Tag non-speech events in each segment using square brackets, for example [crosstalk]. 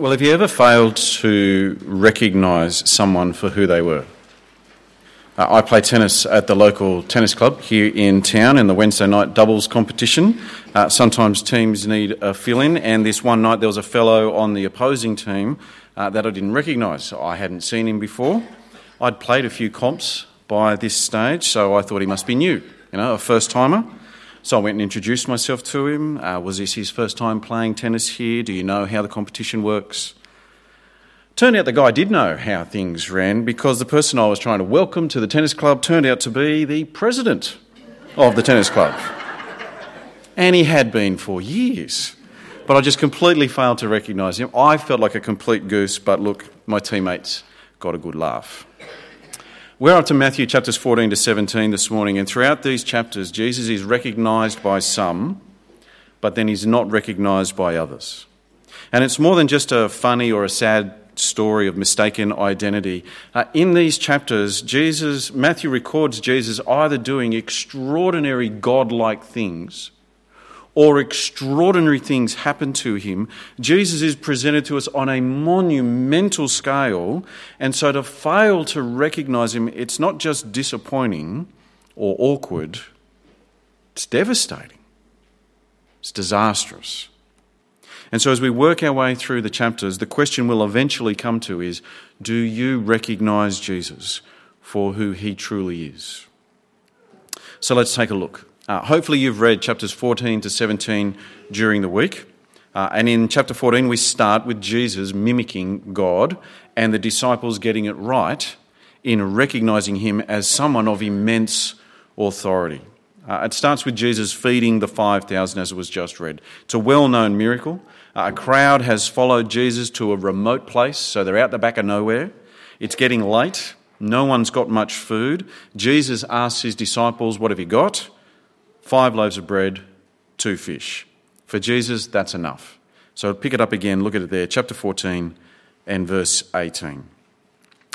Well, have you ever failed to recognise someone for who they were? Uh, I play tennis at the local tennis club here in town in the Wednesday night doubles competition. Uh, sometimes teams need a fill in, and this one night there was a fellow on the opposing team uh, that I didn't recognise. I hadn't seen him before. I'd played a few comps by this stage, so I thought he must be new, you know, a first timer. So I went and introduced myself to him. Uh, was this his first time playing tennis here? Do you know how the competition works? Turned out the guy did know how things ran because the person I was trying to welcome to the tennis club turned out to be the president of the tennis club. And he had been for years. But I just completely failed to recognise him. I felt like a complete goose, but look, my teammates got a good laugh. We're up to Matthew chapters 14 to 17 this morning, and throughout these chapters, Jesus is recognised by some, but then he's not recognised by others. And it's more than just a funny or a sad story of mistaken identity. Uh, in these chapters, Jesus, Matthew records Jesus either doing extraordinary godlike things or extraordinary things happen to him, Jesus is presented to us on a monumental scale. And so to fail to recognize him, it's not just disappointing or awkward, it's devastating, it's disastrous. And so, as we work our way through the chapters, the question we'll eventually come to is Do you recognize Jesus for who he truly is? So, let's take a look. Uh, hopefully, you've read chapters 14 to 17 during the week. Uh, and in chapter 14, we start with Jesus mimicking God and the disciples getting it right in recognizing him as someone of immense authority. Uh, it starts with Jesus feeding the 5,000, as it was just read. It's a well known miracle. Uh, a crowd has followed Jesus to a remote place, so they're out the back of nowhere. It's getting late. No one's got much food. Jesus asks his disciples, What have you got? Five loaves of bread, two fish. For Jesus, that's enough. So pick it up again, look at it there, chapter 14 and verse 18.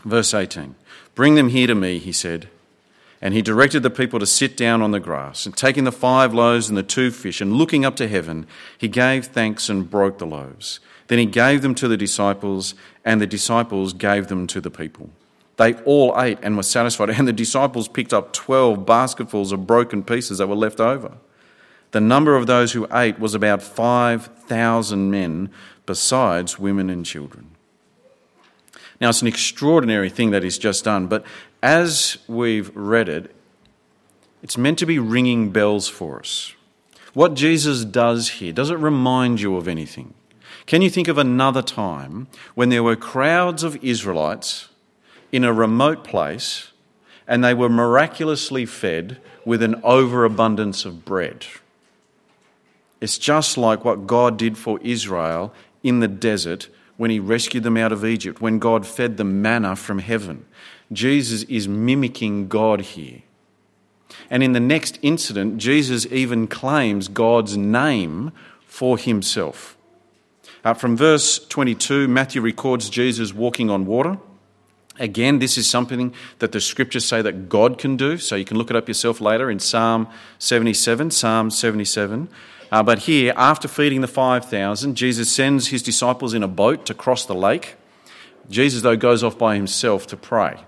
Verse 18 Bring them here to me, he said. And he directed the people to sit down on the grass. And taking the five loaves and the two fish, and looking up to heaven, he gave thanks and broke the loaves. Then he gave them to the disciples, and the disciples gave them to the people. They all ate and were satisfied, [laughs] and the disciples picked up 12 basketfuls of broken pieces that were left over. The number of those who ate was about 5,000 men, besides women and children. Now, it's an extraordinary thing that he's just done, but as we've read it, it's meant to be ringing bells for us. What Jesus does here, does it remind you of anything? Can you think of another time when there were crowds of Israelites in a remote place and they were miraculously fed with an overabundance of bread. It's just like what God did for Israel in the desert when he rescued them out of Egypt, when God fed them manna from heaven. Jesus is mimicking God here. And in the next incident, Jesus even claims God's name for himself. Uh, from verse 22, Matthew records Jesus walking on water. Again, this is something that the scriptures say that God can do, so you can look it up yourself later in Psalm 77. Psalm 77. Uh, but here, after feeding the 5,000, Jesus sends his disciples in a boat to cross the lake. Jesus, though, goes off by himself to pray.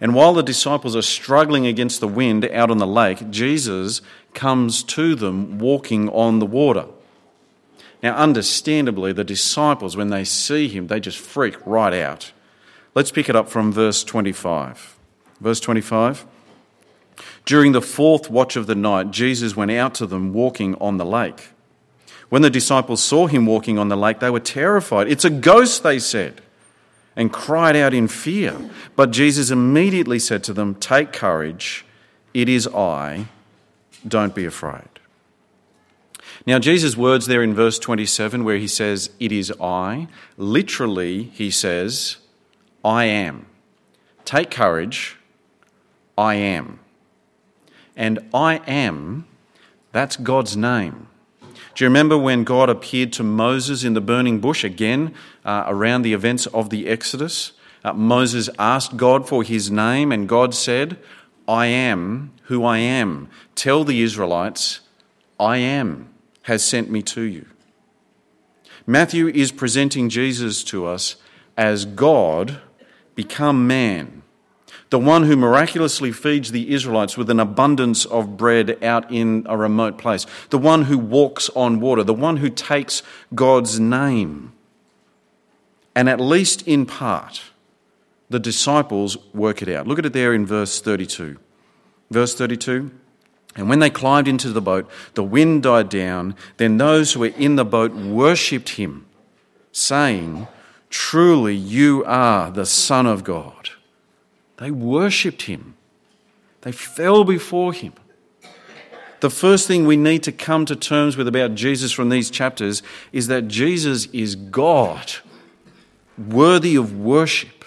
And while the disciples are struggling against the wind out on the lake, Jesus comes to them walking on the water. Now, understandably, the disciples, when they see him, they just freak right out. Let's pick it up from verse 25. Verse 25. During the fourth watch of the night, Jesus went out to them walking on the lake. When the disciples saw him walking on the lake, they were terrified. It's a ghost, they said, and cried out in fear. But Jesus immediately said to them, Take courage, it is I, don't be afraid. Now, Jesus' words there in verse 27, where he says, It is I, literally, he says, I am. Take courage, I am. And I am, that's God's name. Do you remember when God appeared to Moses in the burning bush again uh, around the events of the Exodus? Uh, Moses asked God for his name, and God said, I am who I am. Tell the Israelites, I am has sent me to you. Matthew is presenting Jesus to us as God become man, the one who miraculously feeds the Israelites with an abundance of bread out in a remote place, the one who walks on water, the one who takes God's name. And at least in part, the disciples work it out. Look at it there in verse 32. Verse 32. And when they climbed into the boat, the wind died down. Then those who were in the boat worshipped him, saying, Truly, you are the Son of God. They worshipped him, they fell before him. The first thing we need to come to terms with about Jesus from these chapters is that Jesus is God, worthy of worship.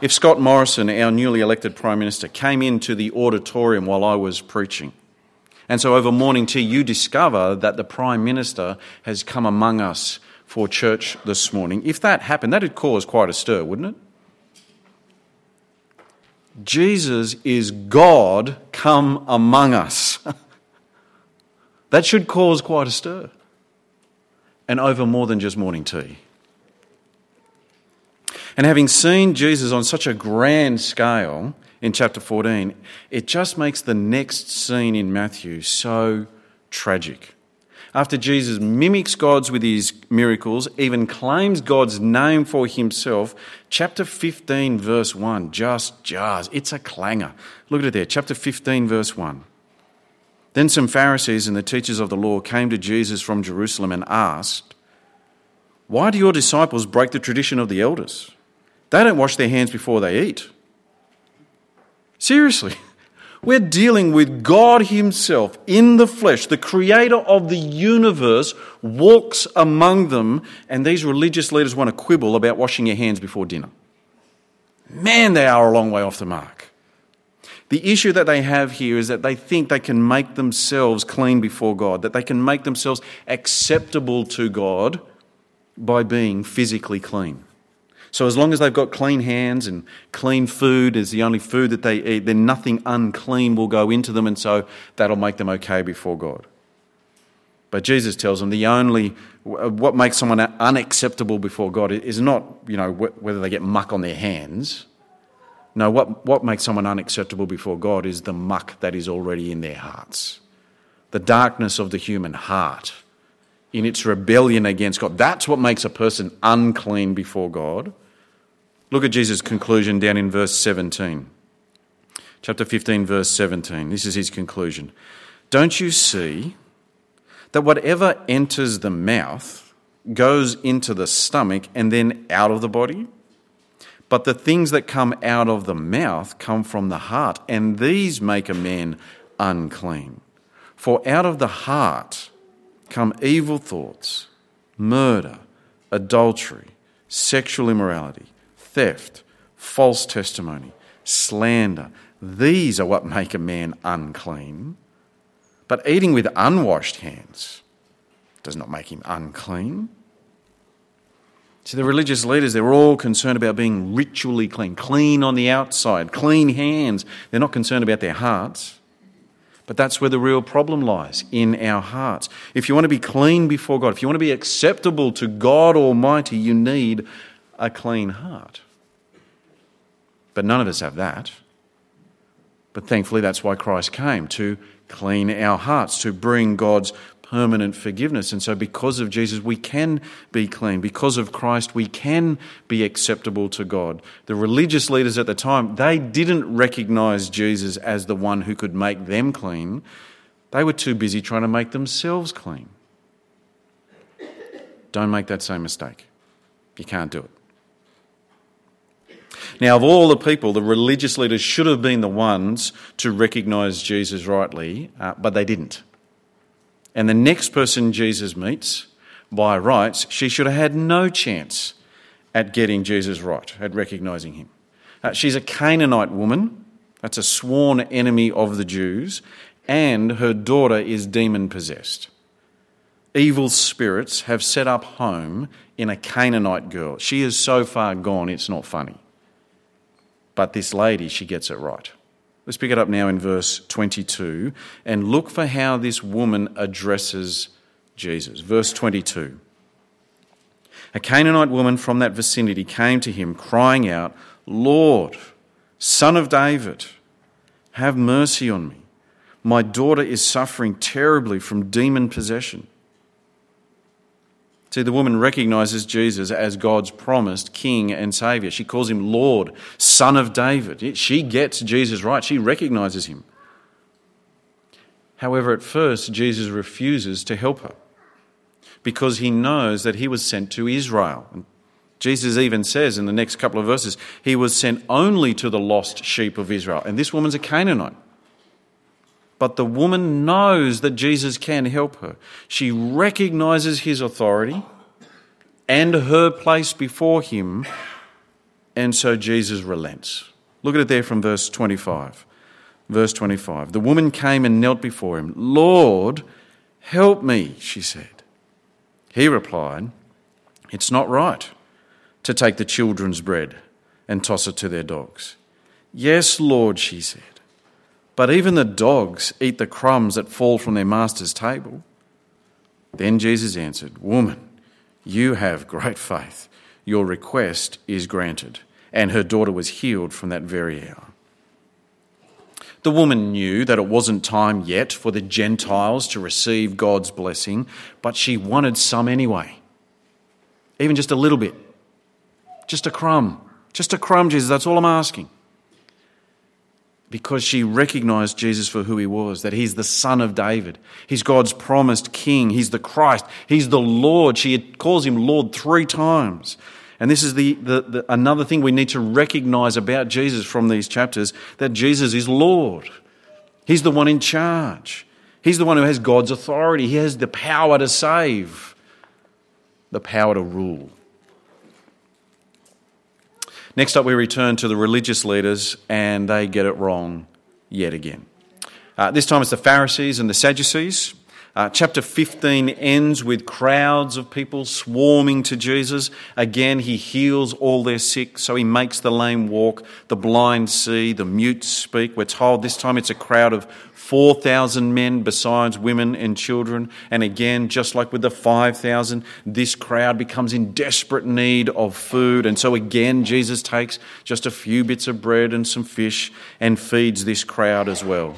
If Scott Morrison, our newly elected Prime Minister, came into the auditorium while I was preaching, and so over morning tea, you discover that the Prime Minister has come among us for church this morning. If that happened, that'd cause quite a stir, wouldn't it? Jesus is God come among us. [laughs] that should cause quite a stir. And over more than just morning tea. And having seen Jesus on such a grand scale in chapter 14, it just makes the next scene in Matthew so tragic. After Jesus mimics God's with his miracles, even claims God's name for himself, chapter 15, verse 1 just jars. It's a clanger. Look at it there, chapter 15, verse 1. Then some Pharisees and the teachers of the law came to Jesus from Jerusalem and asked, Why do your disciples break the tradition of the elders? They don't wash their hands before they eat. Seriously. We're dealing with God Himself in the flesh. The creator of the universe walks among them, and these religious leaders want to quibble about washing your hands before dinner. Man, they are a long way off the mark. The issue that they have here is that they think they can make themselves clean before God, that they can make themselves acceptable to God by being physically clean. So, as long as they've got clean hands and clean food is the only food that they eat, then nothing unclean will go into them, and so that'll make them okay before God. But Jesus tells them the only, what makes someone unacceptable before God is not, you know, whether they get muck on their hands. No, what, what makes someone unacceptable before God is the muck that is already in their hearts. The darkness of the human heart in its rebellion against God. That's what makes a person unclean before God. Look at Jesus' conclusion down in verse 17. Chapter 15, verse 17. This is his conclusion. Don't you see that whatever enters the mouth goes into the stomach and then out of the body? But the things that come out of the mouth come from the heart, and these make a man unclean. For out of the heart, come evil thoughts, murder, adultery, sexual immorality, theft, false testimony, slander. These are what make a man unclean. But eating with unwashed hands does not make him unclean. See, the religious leaders, they're all concerned about being ritually clean, clean on the outside, clean hands. They're not concerned about their hearts. But that's where the real problem lies in our hearts. If you want to be clean before God, if you want to be acceptable to God Almighty, you need a clean heart. But none of us have that. But thankfully, that's why Christ came to clean our hearts, to bring God's permanent forgiveness. And so, because of Jesus, we can be clean. Because of Christ, we can be acceptable to God. The religious leaders at the time, they didn't recognize Jesus as the one who could make them clean. They were too busy trying to make themselves clean. Don't make that same mistake. You can't do it. Now, of all the people, the religious leaders should have been the ones to recognize Jesus rightly, uh, but they didn't. And the next person Jesus meets, by rights, she should have had no chance at getting Jesus right, at recognizing him. Uh, she's a Canaanite woman, that's a sworn enemy of the Jews, and her daughter is demon possessed. Evil spirits have set up home in a Canaanite girl. She is so far gone, it's not funny. But this lady, she gets it right. Let's pick it up now in verse 22 and look for how this woman addresses Jesus. Verse 22. A Canaanite woman from that vicinity came to him, crying out, Lord, Son of David, have mercy on me. My daughter is suffering terribly from demon possession. See, the woman recognizes Jesus as God's promised King and Saviour. She calls him Lord, Son of David. She gets Jesus right. She recognizes him. However, at first, Jesus refuses to help her because he knows that he was sent to Israel. Jesus even says in the next couple of verses, he was sent only to the lost sheep of Israel. And this woman's a Canaanite. But the woman knows that Jesus can help her. She recognizes his authority and her place before him, and so Jesus relents. Look at it there from verse 25. Verse 25. The woman came and knelt before him. Lord, help me, she said. He replied, It's not right to take the children's bread and toss it to their dogs. Yes, Lord, she said. But even the dogs eat the crumbs that fall from their master's table. Then Jesus answered, Woman, you have great faith. Your request is granted. And her daughter was healed from that very hour. The woman knew that it wasn't time yet for the Gentiles to receive God's blessing, but she wanted some anyway. Even just a little bit. Just a crumb. Just a crumb, Jesus. That's all I'm asking because she recognized Jesus for who he was, that he's the son of David. He's God's promised king. He's the Christ. He's the Lord. She calls him Lord three times. And this is the, the, the, another thing we need to recognize about Jesus from these chapters that Jesus is Lord. He's the one in charge. He's the one who has God's authority. He has the power to save, the power to rule. Next up, we return to the religious leaders, and they get it wrong yet again. Uh, this time it's the Pharisees and the Sadducees. Uh, chapter 15 ends with crowds of people swarming to Jesus. Again, he heals all their sick, so he makes the lame walk, the blind see, the mute speak. We're told this time it's a crowd of 4,000 men besides women and children. And again, just like with the 5,000, this crowd becomes in desperate need of food. And so again, Jesus takes just a few bits of bread and some fish and feeds this crowd as well.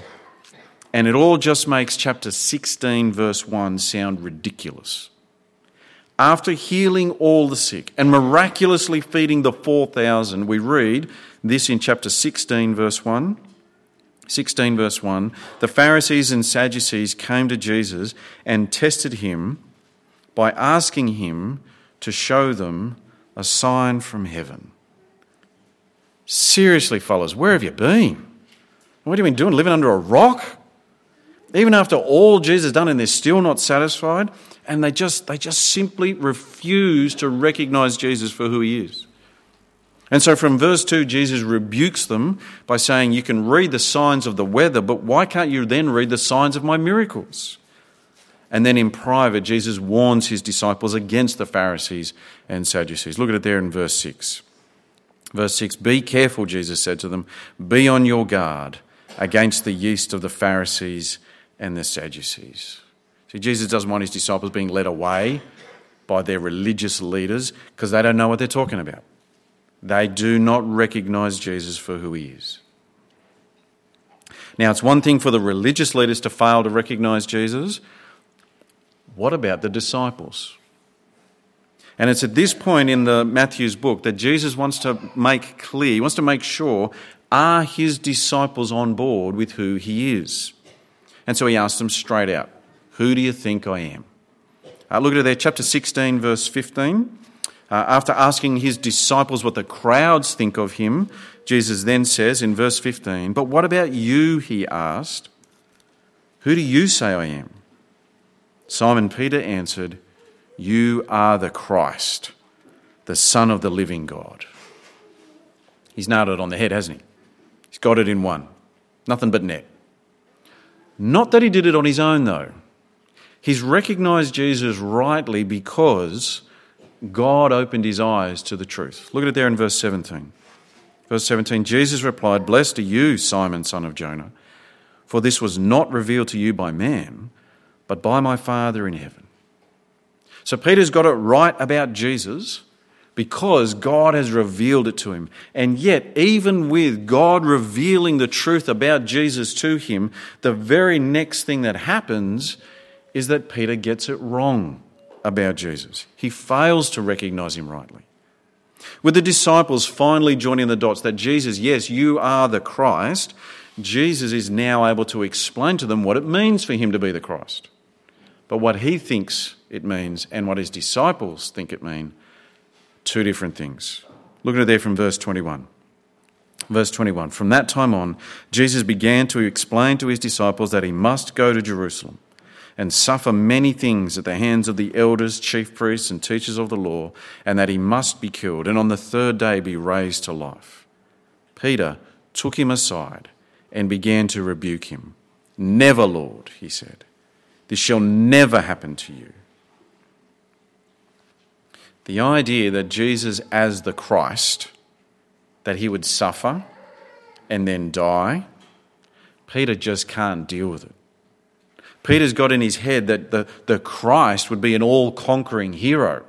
And it all just makes chapter 16, verse 1 sound ridiculous. After healing all the sick and miraculously feeding the 4,000, we read this in chapter 16, verse 1. 16, verse 1 The Pharisees and Sadducees came to Jesus and tested him by asking him to show them a sign from heaven. Seriously, fellas, where have you been? What have you been doing? Living under a rock? Even after all Jesus has done and they're still not satisfied, and they just, they just simply refuse to recognize Jesus for who he is. And so from verse 2, Jesus rebukes them by saying, You can read the signs of the weather, but why can't you then read the signs of my miracles? And then in private, Jesus warns his disciples against the Pharisees and Sadducees. Look at it there in verse 6. Verse 6 Be careful, Jesus said to them, be on your guard against the yeast of the Pharisees and the Sadducees. See, Jesus doesn't want his disciples being led away by their religious leaders because they don't know what they're talking about. They do not recognize Jesus for who he is. Now, it's one thing for the religious leaders to fail to recognize Jesus. What about the disciples? And it's at this point in the Matthew's book that Jesus wants to make clear, he wants to make sure, are his disciples on board with who he is? And so he asked them straight out, Who do you think I am? Uh, look at it there, chapter 16, verse 15. Uh, after asking his disciples what the crowds think of him, Jesus then says in verse 15, But what about you? He asked. Who do you say I am? Simon Peter answered, You are the Christ, the Son of the living God. He's nailed it on the head, hasn't he? He's got it in one. Nothing but net. Not that he did it on his own, though. He's recognized Jesus rightly because God opened his eyes to the truth. Look at it there in verse 17. Verse 17 Jesus replied, Blessed are you, Simon, son of Jonah, for this was not revealed to you by man, but by my Father in heaven. So Peter's got it right about Jesus because God has revealed it to him. And yet, even with God revealing the truth about Jesus to him, the very next thing that happens is that Peter gets it wrong about Jesus. He fails to recognize him rightly. With the disciples finally joining the dots that Jesus, yes, you are the Christ, Jesus is now able to explain to them what it means for him to be the Christ. But what he thinks it means and what his disciples think it means, two different things. Look at it there from verse 21. Verse 21 From that time on, Jesus began to explain to his disciples that he must go to Jerusalem and suffer many things at the hands of the elders, chief priests, and teachers of the law, and that he must be killed, and on the third day be raised to life. Peter took him aside and began to rebuke him. Never, Lord, he said. This shall never happen to you. The idea that Jesus, as the Christ, that he would suffer and then die, Peter just can't deal with it. Peter's got in his head that the, the Christ would be an all conquering hero,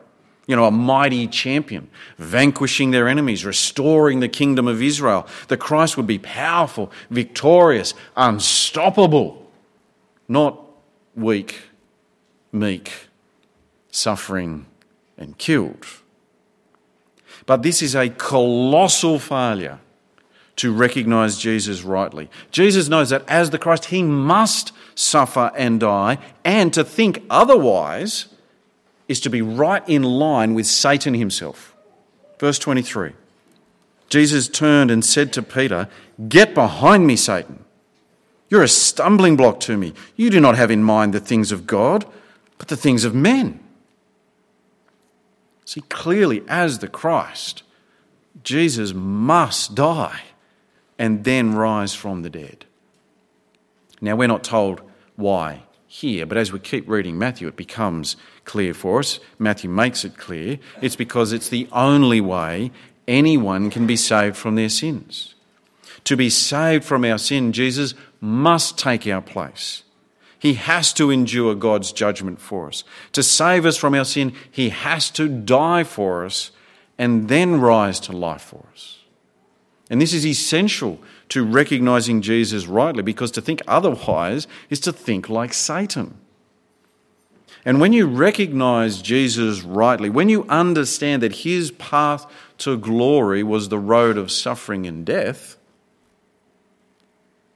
you know, a mighty champion, vanquishing their enemies, restoring the kingdom of Israel. The Christ would be powerful, victorious, unstoppable, not weak, meek, suffering, and killed. But this is a colossal failure to recognize Jesus rightly. Jesus knows that as the Christ, he must suffer and die, and to think otherwise is to be right in line with Satan himself. Verse 23 Jesus turned and said to Peter, Get behind me, Satan. You're a stumbling block to me. You do not have in mind the things of God, but the things of men. See, clearly, as the Christ, Jesus must die and then rise from the dead. Now, we're not told why here, but as we keep reading Matthew, it becomes clear for us. Matthew makes it clear. It's because it's the only way anyone can be saved from their sins. To be saved from our sin, Jesus must take our place. He has to endure God's judgment for us. To save us from our sin, He has to die for us and then rise to life for us. And this is essential to recognizing Jesus rightly because to think otherwise is to think like Satan. And when you recognize Jesus rightly, when you understand that his path to glory was the road of suffering and death,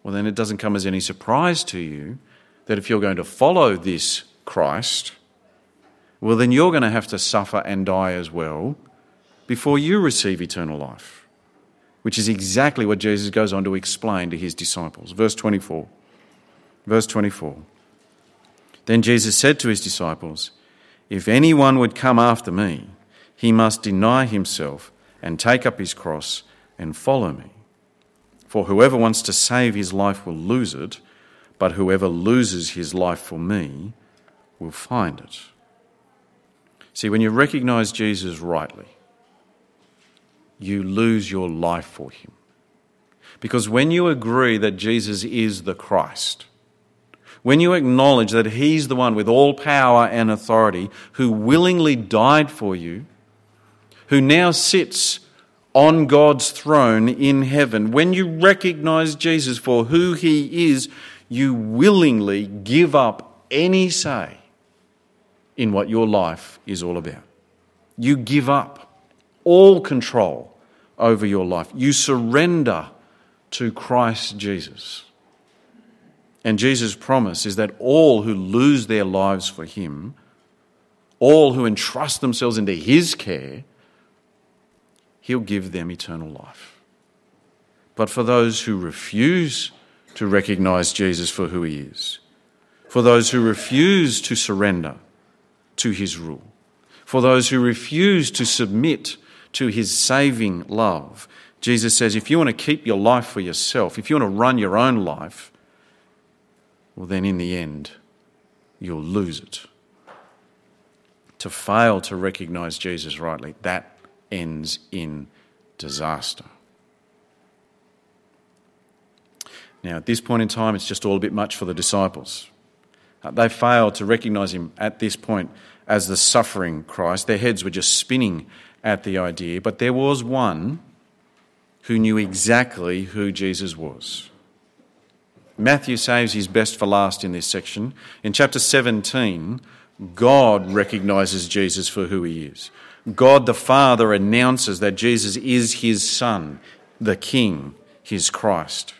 well, then it doesn't come as any surprise to you that if you're going to follow this Christ, well, then you're going to have to suffer and die as well before you receive eternal life, which is exactly what Jesus goes on to explain to his disciples. Verse 24. Verse 24. Then Jesus said to his disciples, If anyone would come after me, he must deny himself and take up his cross and follow me. For whoever wants to save his life will lose it, but whoever loses his life for me will find it. See, when you recognize Jesus rightly, you lose your life for him. Because when you agree that Jesus is the Christ, when you acknowledge that he's the one with all power and authority who willingly died for you, who now sits on God's throne in heaven, when you recognize Jesus for who he is, you willingly give up any say in what your life is all about. You give up all control over your life. You surrender to Christ Jesus. And Jesus' promise is that all who lose their lives for Him, all who entrust themselves into His care, He'll give them eternal life. But for those who refuse to recognize Jesus for who he is, for those who refuse to surrender to his rule, for those who refuse to submit to his saving love, Jesus says, if you want to keep your life for yourself, if you want to run your own life, well, then in the end, you'll lose it. To fail to recognize Jesus rightly, that ends in disaster. Now, at this point in time, it's just all a bit much for the disciples. Uh, they failed to recognize him at this point as the suffering Christ. Their heads were just spinning at the idea. But there was one who knew exactly who Jesus was. Matthew saves his best for last in this section. In chapter 17, God recognizes Jesus for who he is. God the Father announces that Jesus is his Son, the King, his Christ.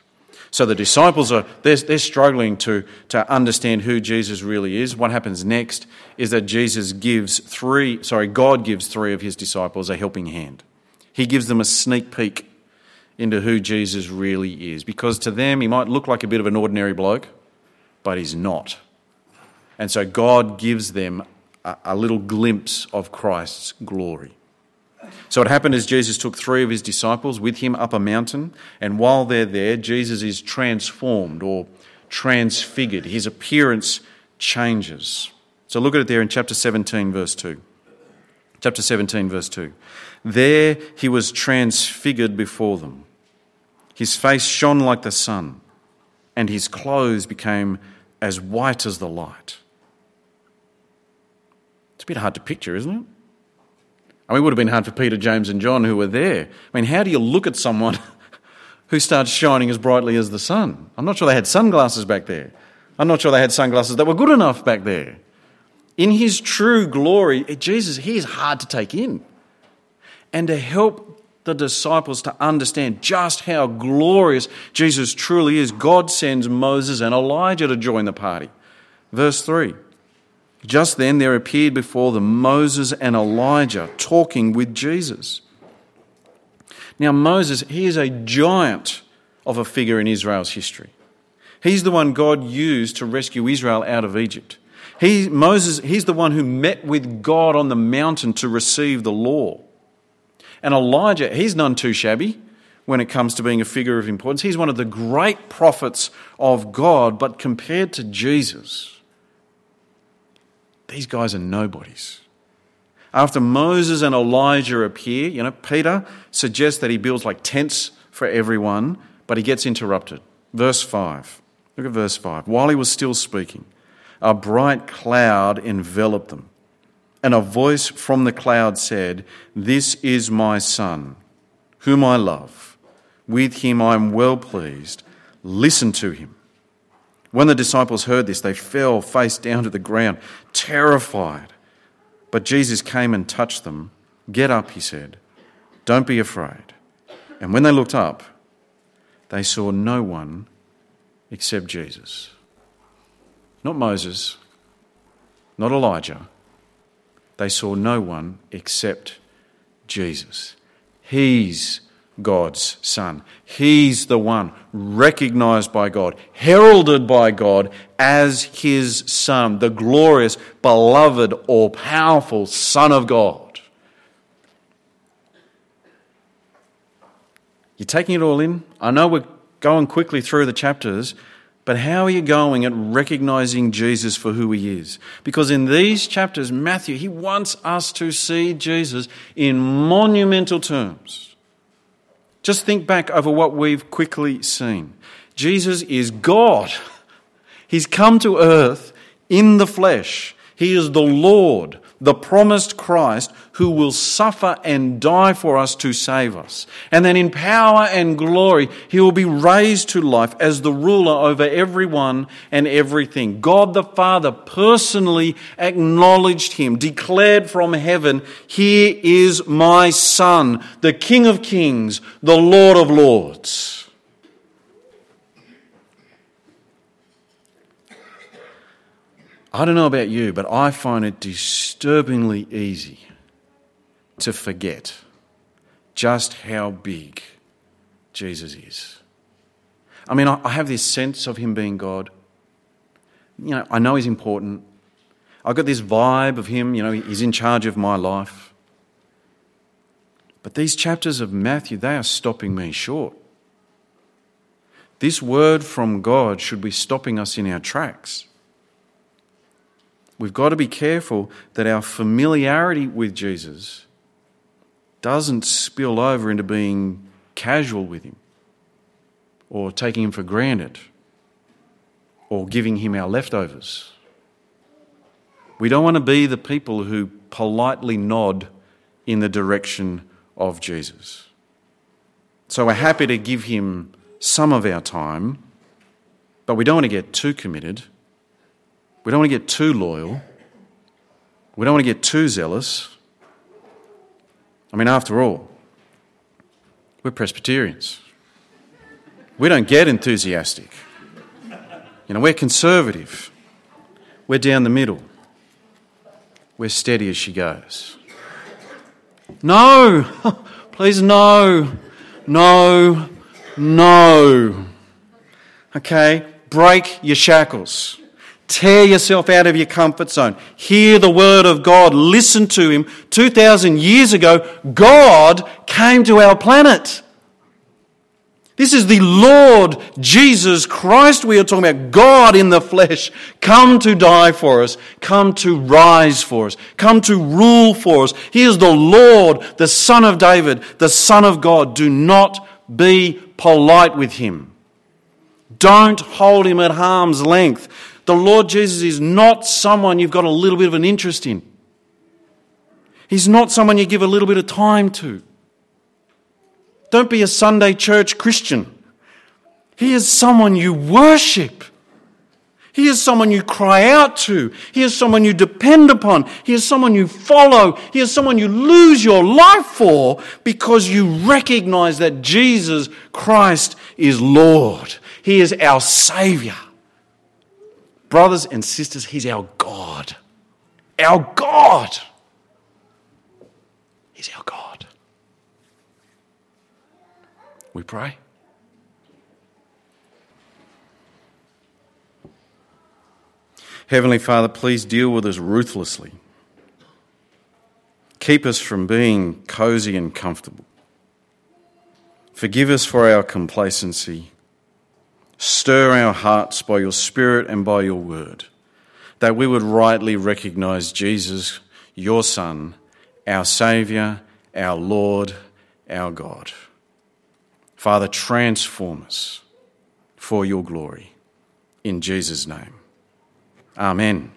So the disciples are they're, they're struggling to, to understand who Jesus really is. What happens next is that Jesus gives three, sorry, God gives three of his disciples a helping hand. He gives them a sneak peek into who Jesus really is. Because to them, he might look like a bit of an ordinary bloke, but he's not. And so God gives them a, a little glimpse of Christ's glory. So it happened as Jesus took three of his disciples with him up a mountain, and while they're there, Jesus is transformed or transfigured. His appearance changes. So look at it there in chapter 17, verse 2. Chapter 17, verse 2. There he was transfigured before them. His face shone like the sun, and his clothes became as white as the light. It's a bit hard to picture, isn't it? I mean, it would have been hard for Peter, James, and John who were there. I mean, how do you look at someone [laughs] who starts shining as brightly as the sun? I'm not sure they had sunglasses back there. I'm not sure they had sunglasses that were good enough back there. In his true glory, eh, Jesus, he is hard to take in. And to help the disciples to understand just how glorious Jesus truly is, God sends Moses and Elijah to join the party. Verse 3 just then there appeared before them Moses and Elijah talking with Jesus. Now, Moses, he is a giant of a figure in Israel's history. He's the one God used to rescue Israel out of Egypt. He, Moses, he's the one who met with God on the mountain to receive the law. And Elijah, he's none too shabby when it comes to being a figure of importance. He's one of the great prophets of God, but compared to Jesus, these guys are nobodies. After Moses and Elijah appear, you know, Peter suggests that he builds like tents for everyone, but he gets interrupted. Verse 5. Look at verse 5. While he was still speaking, a bright cloud enveloped them, and a voice from the cloud said, This is my Son, whom I love. With him I am well pleased. Listen to him. When the disciples heard this, they fell face down to the ground, terrified. But Jesus came and touched them. Get up, he said. Don't be afraid. And when they looked up, they saw no one except Jesus. Not Moses, not Elijah. They saw no one except Jesus. He's God's Son. He's the one recognized by God, heralded by God as His Son, the glorious, beloved, all powerful Son of God. You're taking it all in? I know we're going quickly through the chapters, but how are you going at recognizing Jesus for who he is? Because in these chapters, Matthew, he wants us to see Jesus in monumental terms. Just think back over what we've quickly seen. Jesus is God. He's come to earth in the flesh. He is the Lord, the promised Christ who will suffer and die for us to save us. And then in power and glory, he will be raised to life as the ruler over everyone and everything. God the Father personally acknowledged him, declared from heaven, Here is my Son, the King of Kings, the Lord of Lords. I don't know about you, but I find it disturbingly easy to forget just how big Jesus is. I mean, I have this sense of him being God. You know, I know he's important. I've got this vibe of him, you know, he's in charge of my life. But these chapters of Matthew, they are stopping me short. This word from God should be stopping us in our tracks. We've got to be careful that our familiarity with Jesus doesn't spill over into being casual with him or taking him for granted or giving him our leftovers. We don't want to be the people who politely nod in the direction of Jesus. So we're happy to give him some of our time, but we don't want to get too committed. We don't want to get too loyal. We don't want to get too zealous. I mean, after all, we're Presbyterians. We don't get enthusiastic. You know, we're conservative. We're down the middle. We're steady as she goes. No! [laughs] Please, no! No! No! Okay? Break your shackles. Tear yourself out of your comfort zone. Hear the word of God. Listen to Him. 2,000 years ago, God came to our planet. This is the Lord Jesus Christ we are talking about. God in the flesh, come to die for us, come to rise for us, come to rule for us. He is the Lord, the Son of David, the Son of God. Do not be polite with him. Don't hold him at arm's length. The Lord Jesus is not someone you've got a little bit of an interest in. He's not someone you give a little bit of time to. Don't be a Sunday church Christian. He is someone you worship. He is someone you cry out to. He is someone you depend upon. He is someone you follow. He is someone you lose your life for because you recognize that Jesus Christ is Lord. He is our Savior. Brothers and sisters, He's our God. Our God. He's our God. We pray. Heavenly Father, please deal with us ruthlessly. Keep us from being cozy and comfortable. Forgive us for our complacency. Stir our hearts by your Spirit and by your word, that we would rightly recognize Jesus, your Son, our Saviour, our Lord, our God. Father, transform us for your glory. In Jesus' name. Amen.